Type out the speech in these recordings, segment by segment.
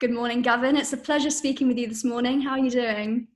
Good morning, Gavin. It's a pleasure speaking with you this morning. How are you doing?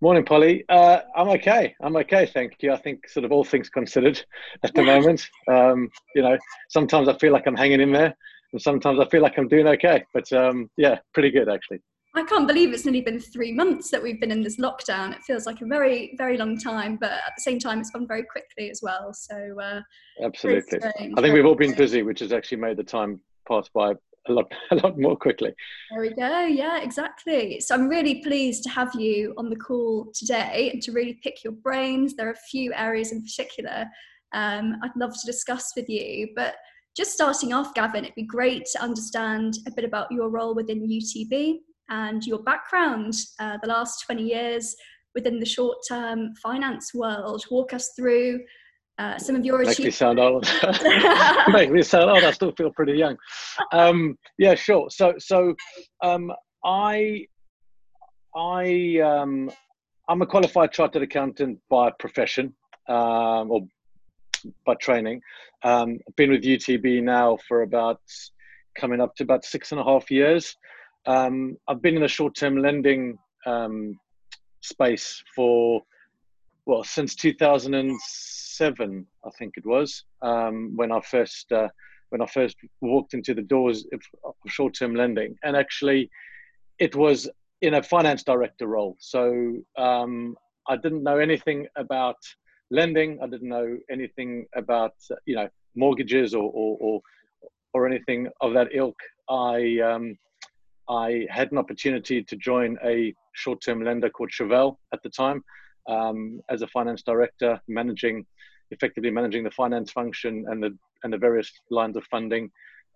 Morning, Polly. Uh, I'm okay. I'm okay, thank you. I think, sort of all things considered, at the moment. Um, you know, sometimes I feel like I'm hanging in there, and sometimes I feel like I'm doing okay. But um, yeah, pretty good actually. I can't believe it's nearly been three months that we've been in this lockdown. It feels like a very, very long time, but at the same time, it's gone very quickly as well. So, uh, absolutely. I think we've all been busy, which has actually made the time pass by a lot a lot more quickly. There we go. Yeah, exactly. So I'm really pleased to have you on the call today and to really pick your brains. There are a few areas in particular um, I'd love to discuss with you, but just starting off, Gavin, it'd be great to understand a bit about your role within UTB and your background, uh, the last 20 years within the short term finance world. Walk us through uh, some of your Make me sound old. Make me sound old. I still feel pretty young. Um, yeah, sure. So, so um, I, I, um, I'm a qualified chartered accountant by profession um, or by training. Um, I've been with UTB now for about coming up to about six and a half years. Um, I've been in the short-term lending space for well since 2000 seven, I think it was, um, when I first uh, when I first walked into the doors of, short-term lending, and actually, it was in a finance director role. So um, I didn't know anything about lending. I didn't know anything about you know mortgages or or or, or anything of that ilk. I um, I had an opportunity to join a short-term lender called Cheval at the time um, as a finance director, managing effectively managing the finance function and the and the various lines of funding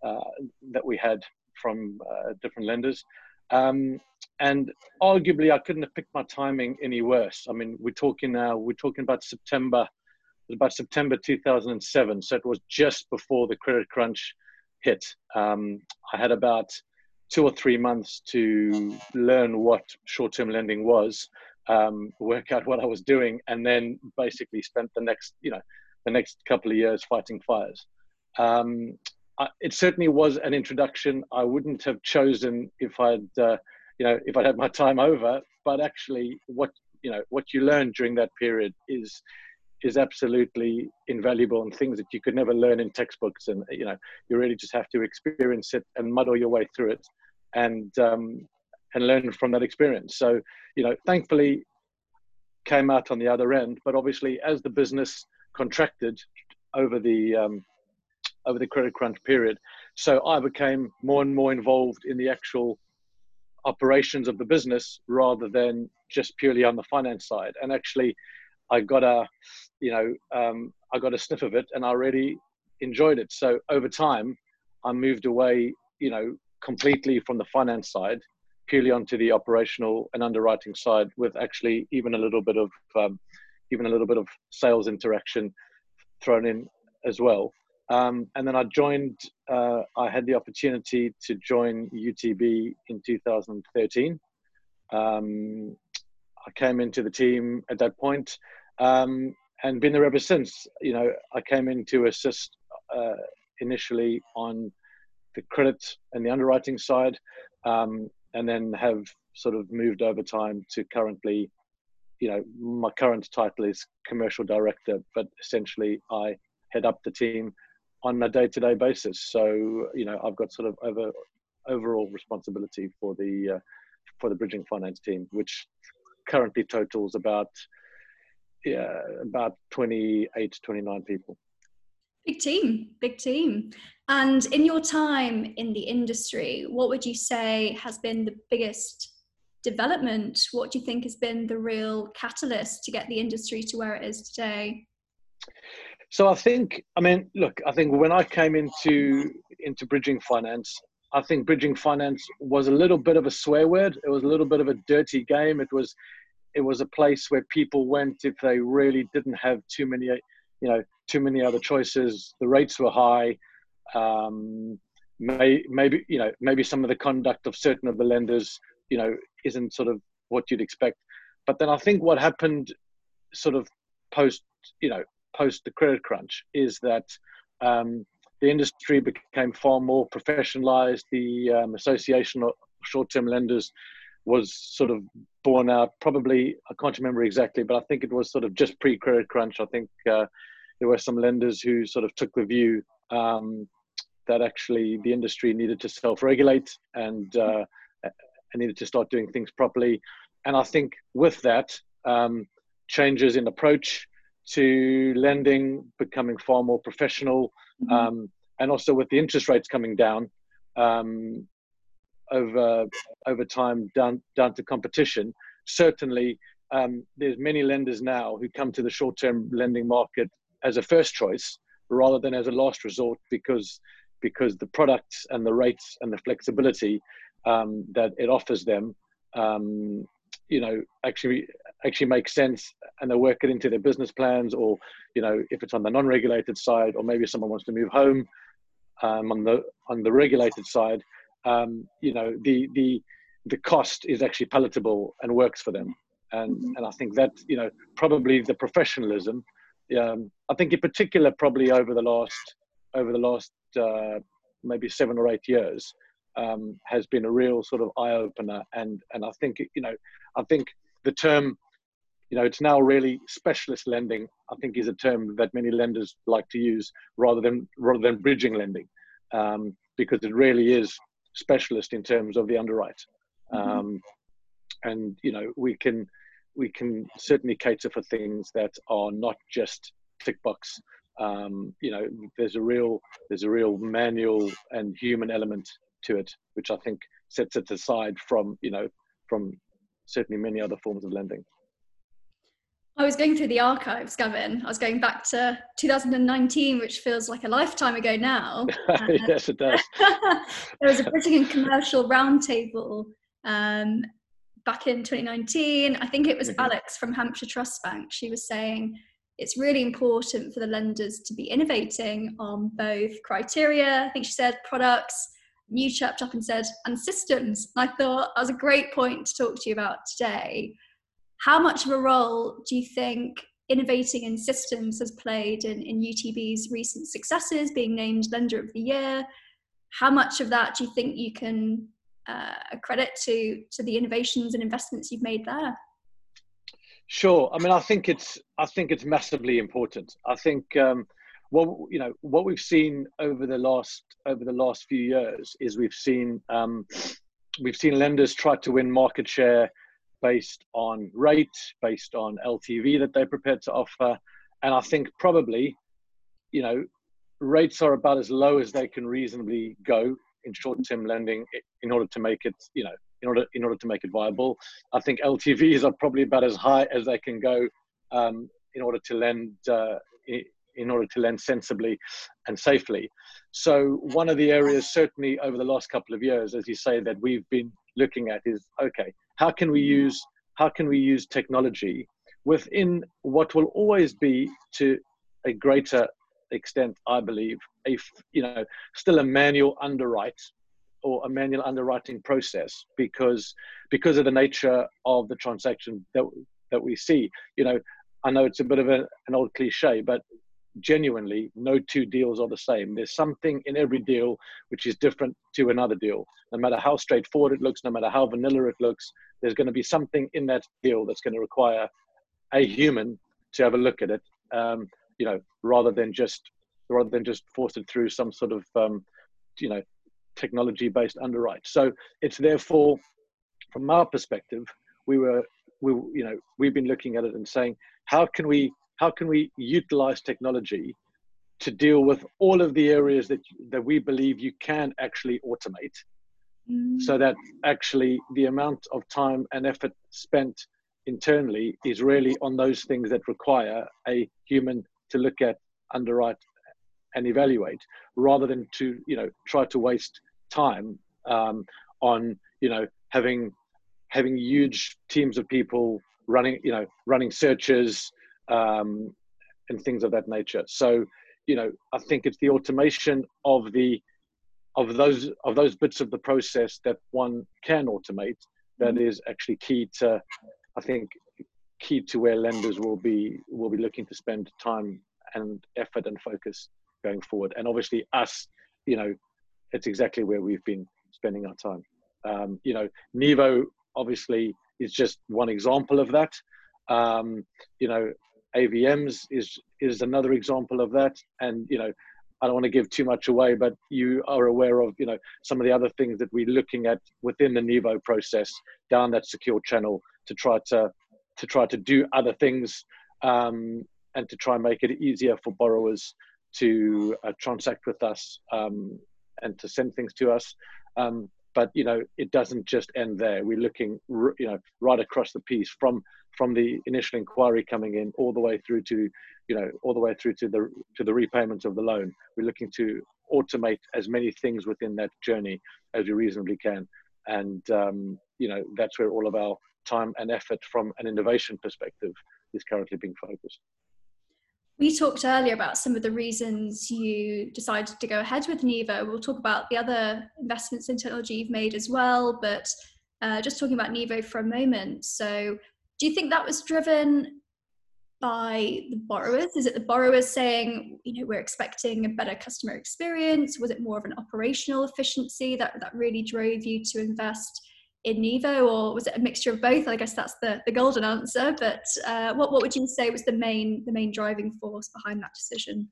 uh, that we had from uh, different lenders. Um, and arguably, I couldn't have picked my timing any worse. I mean, we're talking now. We're talking about September. About September 2007, so it was just before the credit crunch hit. Um, I had about two or three months to learn what short-term lending was, um, work out what I was doing, and then basically spent the next, you know, the next couple of years fighting fires. Um, I, it certainly was an introduction I wouldn't have chosen if I'd, uh, you know, if I'd had my time over. But actually, what you know, what you learn during that period is is absolutely invaluable and things that you could never learn in textbooks. And you know, you really just have to experience it and muddle your way through it. And um, and learn from that experience. So, you know, thankfully came out on the other end, but obviously as the business contracted over the um, over the credit crunch period, so I became more and more involved in the actual operations of the business rather than just purely on the finance side. And actually, I got a, you know, um, I got a sniff of it, and I really enjoyed it. So over time, I moved away, you know, completely from the finance side purely onto the operational and underwriting side with actually even a little bit of um, even a little bit of sales interaction thrown in as well. Um, and then I joined. Uh, I had the opportunity to join UTB in 2013. Um, I came into the team at that point, um, and been there ever since. You know, I came in to assist uh, initially on the credit and the underwriting side, um, and then have sort of moved over time to currently, you know, my current title is commercial director, but essentially I head up the team on a day-to-day basis. So you know, I've got sort of over overall responsibility for the uh, for the bridging finance team, which currently totals about yeah about 28 29 people Big team, big team. And in your time in the industry, what would you say has been the biggest development? What do you think has been the real catalyst to get the industry to where it is today? So I think, I mean, look, I think when I came into into bridging finance, I think bridging finance was a little bit of a swear word. It was a little bit of a dirty game. It was it was a place where people went if they really didn't have too many you know too many other choices. The rates were high. Um, may, maybe you know maybe some of the conduct of certain of the lenders you know isn't sort of what you'd expect. But then I think what happened sort of post you know post the credit crunch is that um, the industry became far more professionalized. The um, Association of Short-Term Lenders was sort of born out. Probably I can't remember exactly, but I think it was sort of just pre-credit crunch. I think uh, there were some lenders who sort of took the view um, that actually the industry needed to self-regulate and uh, needed to start doing things properly. And I think with that, um, changes in approach to lending becoming far more professional, mm-hmm. um, and also with the interest rates coming down um, over over time down down to competition. Certainly, um, there's many lenders now who come to the short-term lending market as a first choice rather than as a last resort because because the products and the rates and the flexibility um, that it offers them um, you know actually actually makes sense and they work it into their business plans or you know if it's on the non-regulated side or maybe someone wants to move home um, on the on the regulated side um, you know the the the cost is actually palatable and works for them and mm-hmm. and i think that you know probably the professionalism um, i think in particular probably over the last over the last uh, maybe seven or eight years um, has been a real sort of eye opener. And and I think you know, I think the term, you know, it's now really specialist lending. I think is a term that many lenders like to use rather than rather than bridging lending, um, because it really is specialist in terms of the underwrite. Mm-hmm. Um, and you know, we can we can certainly cater for things that are not just tick box um, you know there's a real there's a real manual and human element to it, which I think sets it aside from you know from certainly many other forms of lending. I was going through the archives, Gavin. I was going back to 2019, which feels like a lifetime ago now. yes, it does. there was a Bridging and Commercial Roundtable um, back in 2019. I think it was mm-hmm. Alex from Hampshire Trust Bank. She was saying it's really important for the lenders to be innovating on both criteria, I think she said, products, you chirped up and said, and systems. I thought that was a great point to talk to you about today. How much of a role do you think innovating in systems has played in, in UTB's recent successes, being named Lender of the Year? How much of that do you think you can uh, credit to, to the innovations and investments you've made there? Sure. I mean, I think it's I think it's massively important. I think um, what you know what we've seen over the last over the last few years is we've seen um, we've seen lenders try to win market share based on rate, based on LTV that they're prepared to offer, and I think probably you know rates are about as low as they can reasonably go in short-term lending in order to make it you know in order in order to make it viable. I think LTVs are probably about as high as they can go um, in order to lend uh, in order to lend sensibly and safely. So one of the areas certainly over the last couple of years, as you say, that we've been looking at is okay, how can we use how can we use technology within what will always be to a greater extent, I believe, a you know still a manual underwrite or a manual underwriting process because because of the nature of the transaction that that we see. You know, I know it's a bit of a, an old cliche, but genuinely no two deals are the same. There's something in every deal which is different to another deal. No matter how straightforward it looks, no matter how vanilla it looks, there's going to be something in that deal that's going to require a human to have a look at it. Um, you know, rather than just rather than just force it through some sort of um, you know technology-based underwrite. So it's therefore, from our perspective, we were we you know we've been looking at it and saying how can we how can we utilize technology to deal with all of the areas that that we believe you can actually automate mm. so that actually the amount of time and effort spent internally is really on those things that require a human to look at underwrite and evaluate rather than to you know try to waste time um, on you know having having huge teams of people running you know running searches um, and things of that nature. So, you know, I think it's the automation of the of those of those bits of the process that one can automate that mm-hmm. is actually key to, I think, key to where lenders will be will be looking to spend time and effort and focus going forward. And obviously, us, you know, it's exactly where we've been spending our time. Um, you know, Nivo obviously is just one example of that. Um, you know, AVMs is is another example of that. And you know, I don't want to give too much away, but you are aware of you know some of the other things that we're looking at within the Nivo process down that secure channel to try to to try to do other things um, and to try and make it easier for borrowers to uh, transact with us um, and to send things to us. Um, but you know, it doesn't just end there. We're looking, you know, right across the piece from from the initial inquiry coming in all the way through to, you know, all the way through to the to the repayment of the loan. We're looking to automate as many things within that journey as we reasonably can, and um, you know, that's where all of our time and effort from an innovation perspective is currently being focused. We talked earlier about some of the reasons you decided to go ahead with Nivo. We'll talk about the other investments in technology you've made as well, but uh, just talking about Nivo for a moment. So, do you think that was driven by the borrowers? Is it the borrowers saying, you know, we're expecting a better customer experience? Was it more of an operational efficiency that, that really drove you to invest in Nivo, or was it a mixture of both? I guess that's the, the golden answer. But uh, what what would you say was the main the main driving force behind that decision?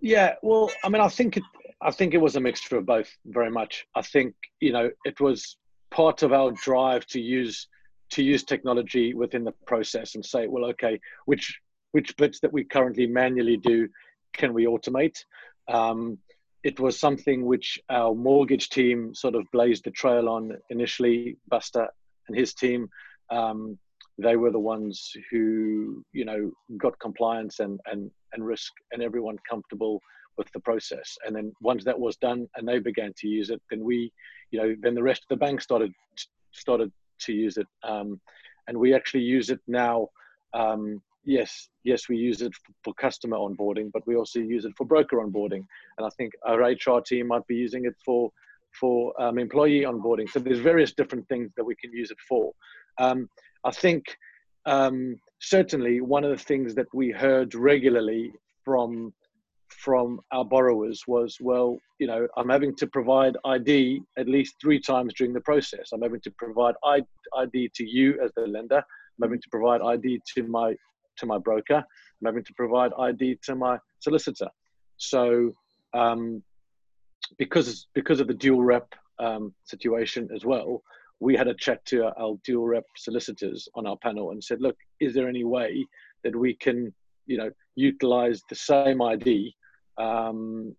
Yeah, well, I mean, I think it, I think it was a mixture of both very much. I think you know it was part of our drive to use to use technology within the process and say, well, okay, which which bits that we currently manually do can we automate? Um, it was something which our mortgage team sort of blazed the trail on initially. Buster and his team, um, they were the ones who you know got compliance and and and risk and everyone comfortable with the process. And then once that was done and they began to use it, then we, you know, then the rest of the bank started started to use it, um, and we actually use it now. Um, yes, yes, we use it for customer onboarding, but we also use it for broker onboarding. And I think our HR team might be using it for for um, employee onboarding. So there's various different things that we can use it for. Um, I think um, certainly one of the things that we heard regularly from from our borrowers was, well, you know, I'm having to provide ID at least three times during the process. I'm having to provide ID to you as the lender. I'm having to provide ID to my to my broker. I'm having to provide ID to my solicitor. So um, because because of the dual rep um, situation as well, we had a chat to our dual rep solicitors on our panel and said, look, is there any way that we can, you know, utilize the same ID um,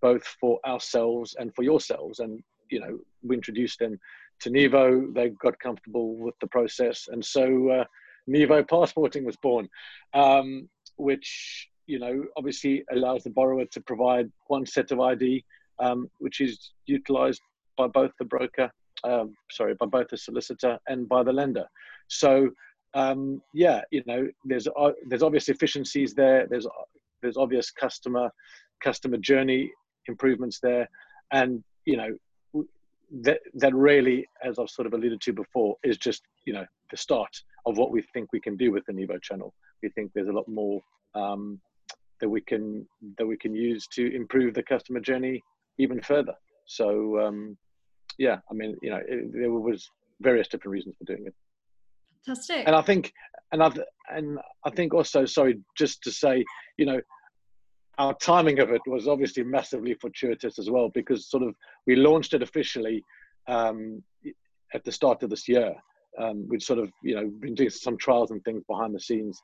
both for ourselves and for yourselves? And you know, we introduced them to Nivo. They got comfortable with the process, and so uh, Nivo passporting was born, um, which you know obviously allows the borrower to provide one set of ID, um, which is utilised by both the broker, um, sorry, by both the solicitor and by the lender. So um, yeah, you know, there's uh, there's obvious efficiencies there. There's there's obvious customer customer journey improvements there, and you know that that really, as I've sort of alluded to before, is just you know the start of what we think we can do with the Nivo channel. We think there's a lot more um, that we can that we can use to improve the customer journey even further. So um, yeah, I mean, you know, it, there was various different reasons for doing it. Fantastic. And I think, and I and I think also, sorry, just to say, you know, our timing of it was obviously massively fortuitous as well because sort of we launched it officially um, at the start of this year. Um, we'd sort of you know been doing some trials and things behind the scenes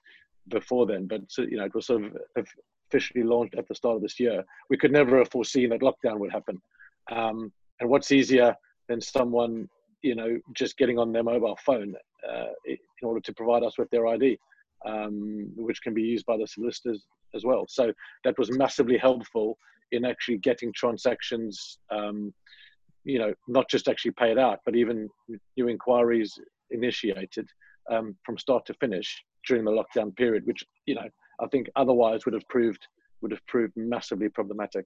before then, but you know it was sort of officially launched at the start of this year. We could never have foreseen that lockdown would happen. Um, and what's easier than someone you know just getting on their mobile phone uh, in order to provide us with their ID, um, which can be used by the solicitors as well. So that was massively helpful in actually getting transactions, um, you know, not just actually paid out, but even new inquiries initiated um, from start to finish during the lockdown period, which you know I think otherwise would have proved would have proved massively problematic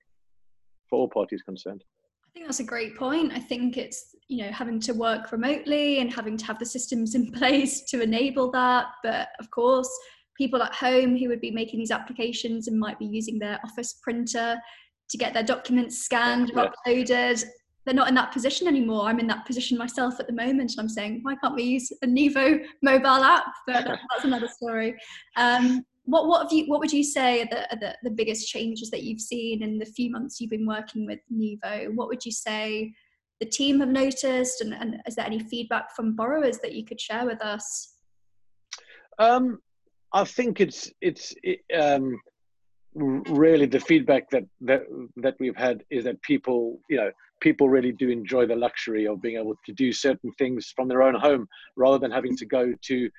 for all parties concerned. I think that's a great point. I think it's you know having to work remotely and having to have the systems in place to enable that, but of course people at home who would be making these applications and might be using their office printer to get their documents scanned and uploaded. They're not in that position anymore. I'm in that position myself at the moment, and I'm saying, why can't we use a Nivo mobile app? But that's another story. Um, what what have you what would you say are the, are the, the biggest changes that you've seen in the few months you've been working with Nivo? What would you say the team have noticed, and, and is there any feedback from borrowers that you could share with us? Um, I think it's it's it, um, really the feedback that that that we've had is that people you know people really do enjoy the luxury of being able to do certain things from their own home rather than having to go to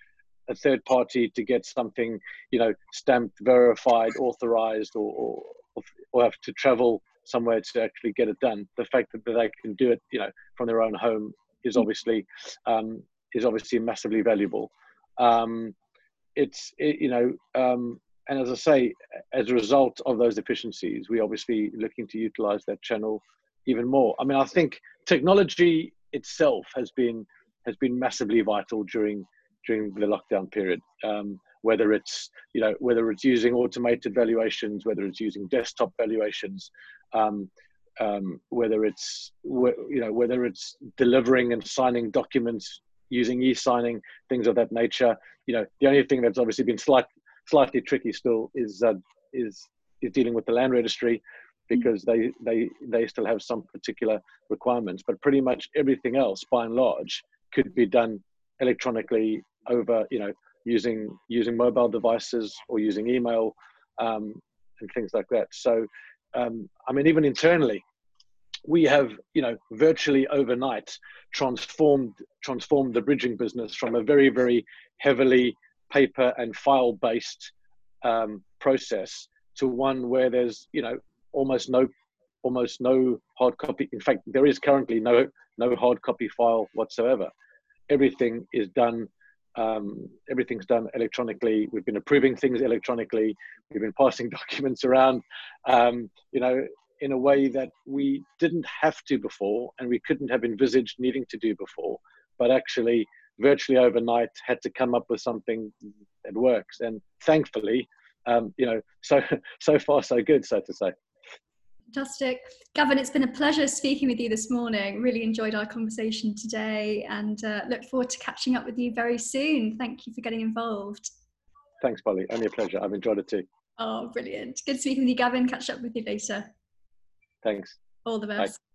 a third party to get something, you know, stamped, verified, authorized, or, or, or have to travel somewhere to actually get it done. The fact that they can do it, you know, from their own home is obviously um, is obviously massively valuable. Um, it's it, you know, um, and as I say, as a result of those efficiencies, we obviously looking to utilize that channel even more. I mean, I think technology itself has been has been massively vital during during the lockdown period. Um, whether it's you know whether it's using automated valuations, whether it's using desktop valuations, um, um, whether it's you know whether it's delivering and signing documents using e-signing, things of that nature. You know, the only thing that's obviously been slight, slightly tricky still is uh, is is dealing with the land registry because they they they still have some particular requirements. But pretty much everything else, by and large, could be done electronically over you know using using mobile devices or using email um, and things like that. So um, I mean, even internally, we have you know virtually overnight transformed transformed the bridging business from a very very heavily paper and file based um, process to one where there's you know almost no almost no hard copy in fact there is currently no no hard copy file whatsoever everything is done um, everything's done electronically. We've been approving things electronically. We've been passing documents around, um, you know, in a way that we didn't have to before and we couldn't have envisaged needing to do before. But actually, virtually overnight, had to come up with something that works. And thankfully, um, you know, so so far so good, so to say. Fantastic. Gavin, it's been a pleasure speaking with you this morning. Really enjoyed our conversation today and uh, look forward to catching up with you very soon. Thank you for getting involved. Thanks, Polly. Only a pleasure. I've enjoyed it too. Oh, brilliant. Good speaking with you, Gavin. Catch up with you later. Thanks. All the best. Bye.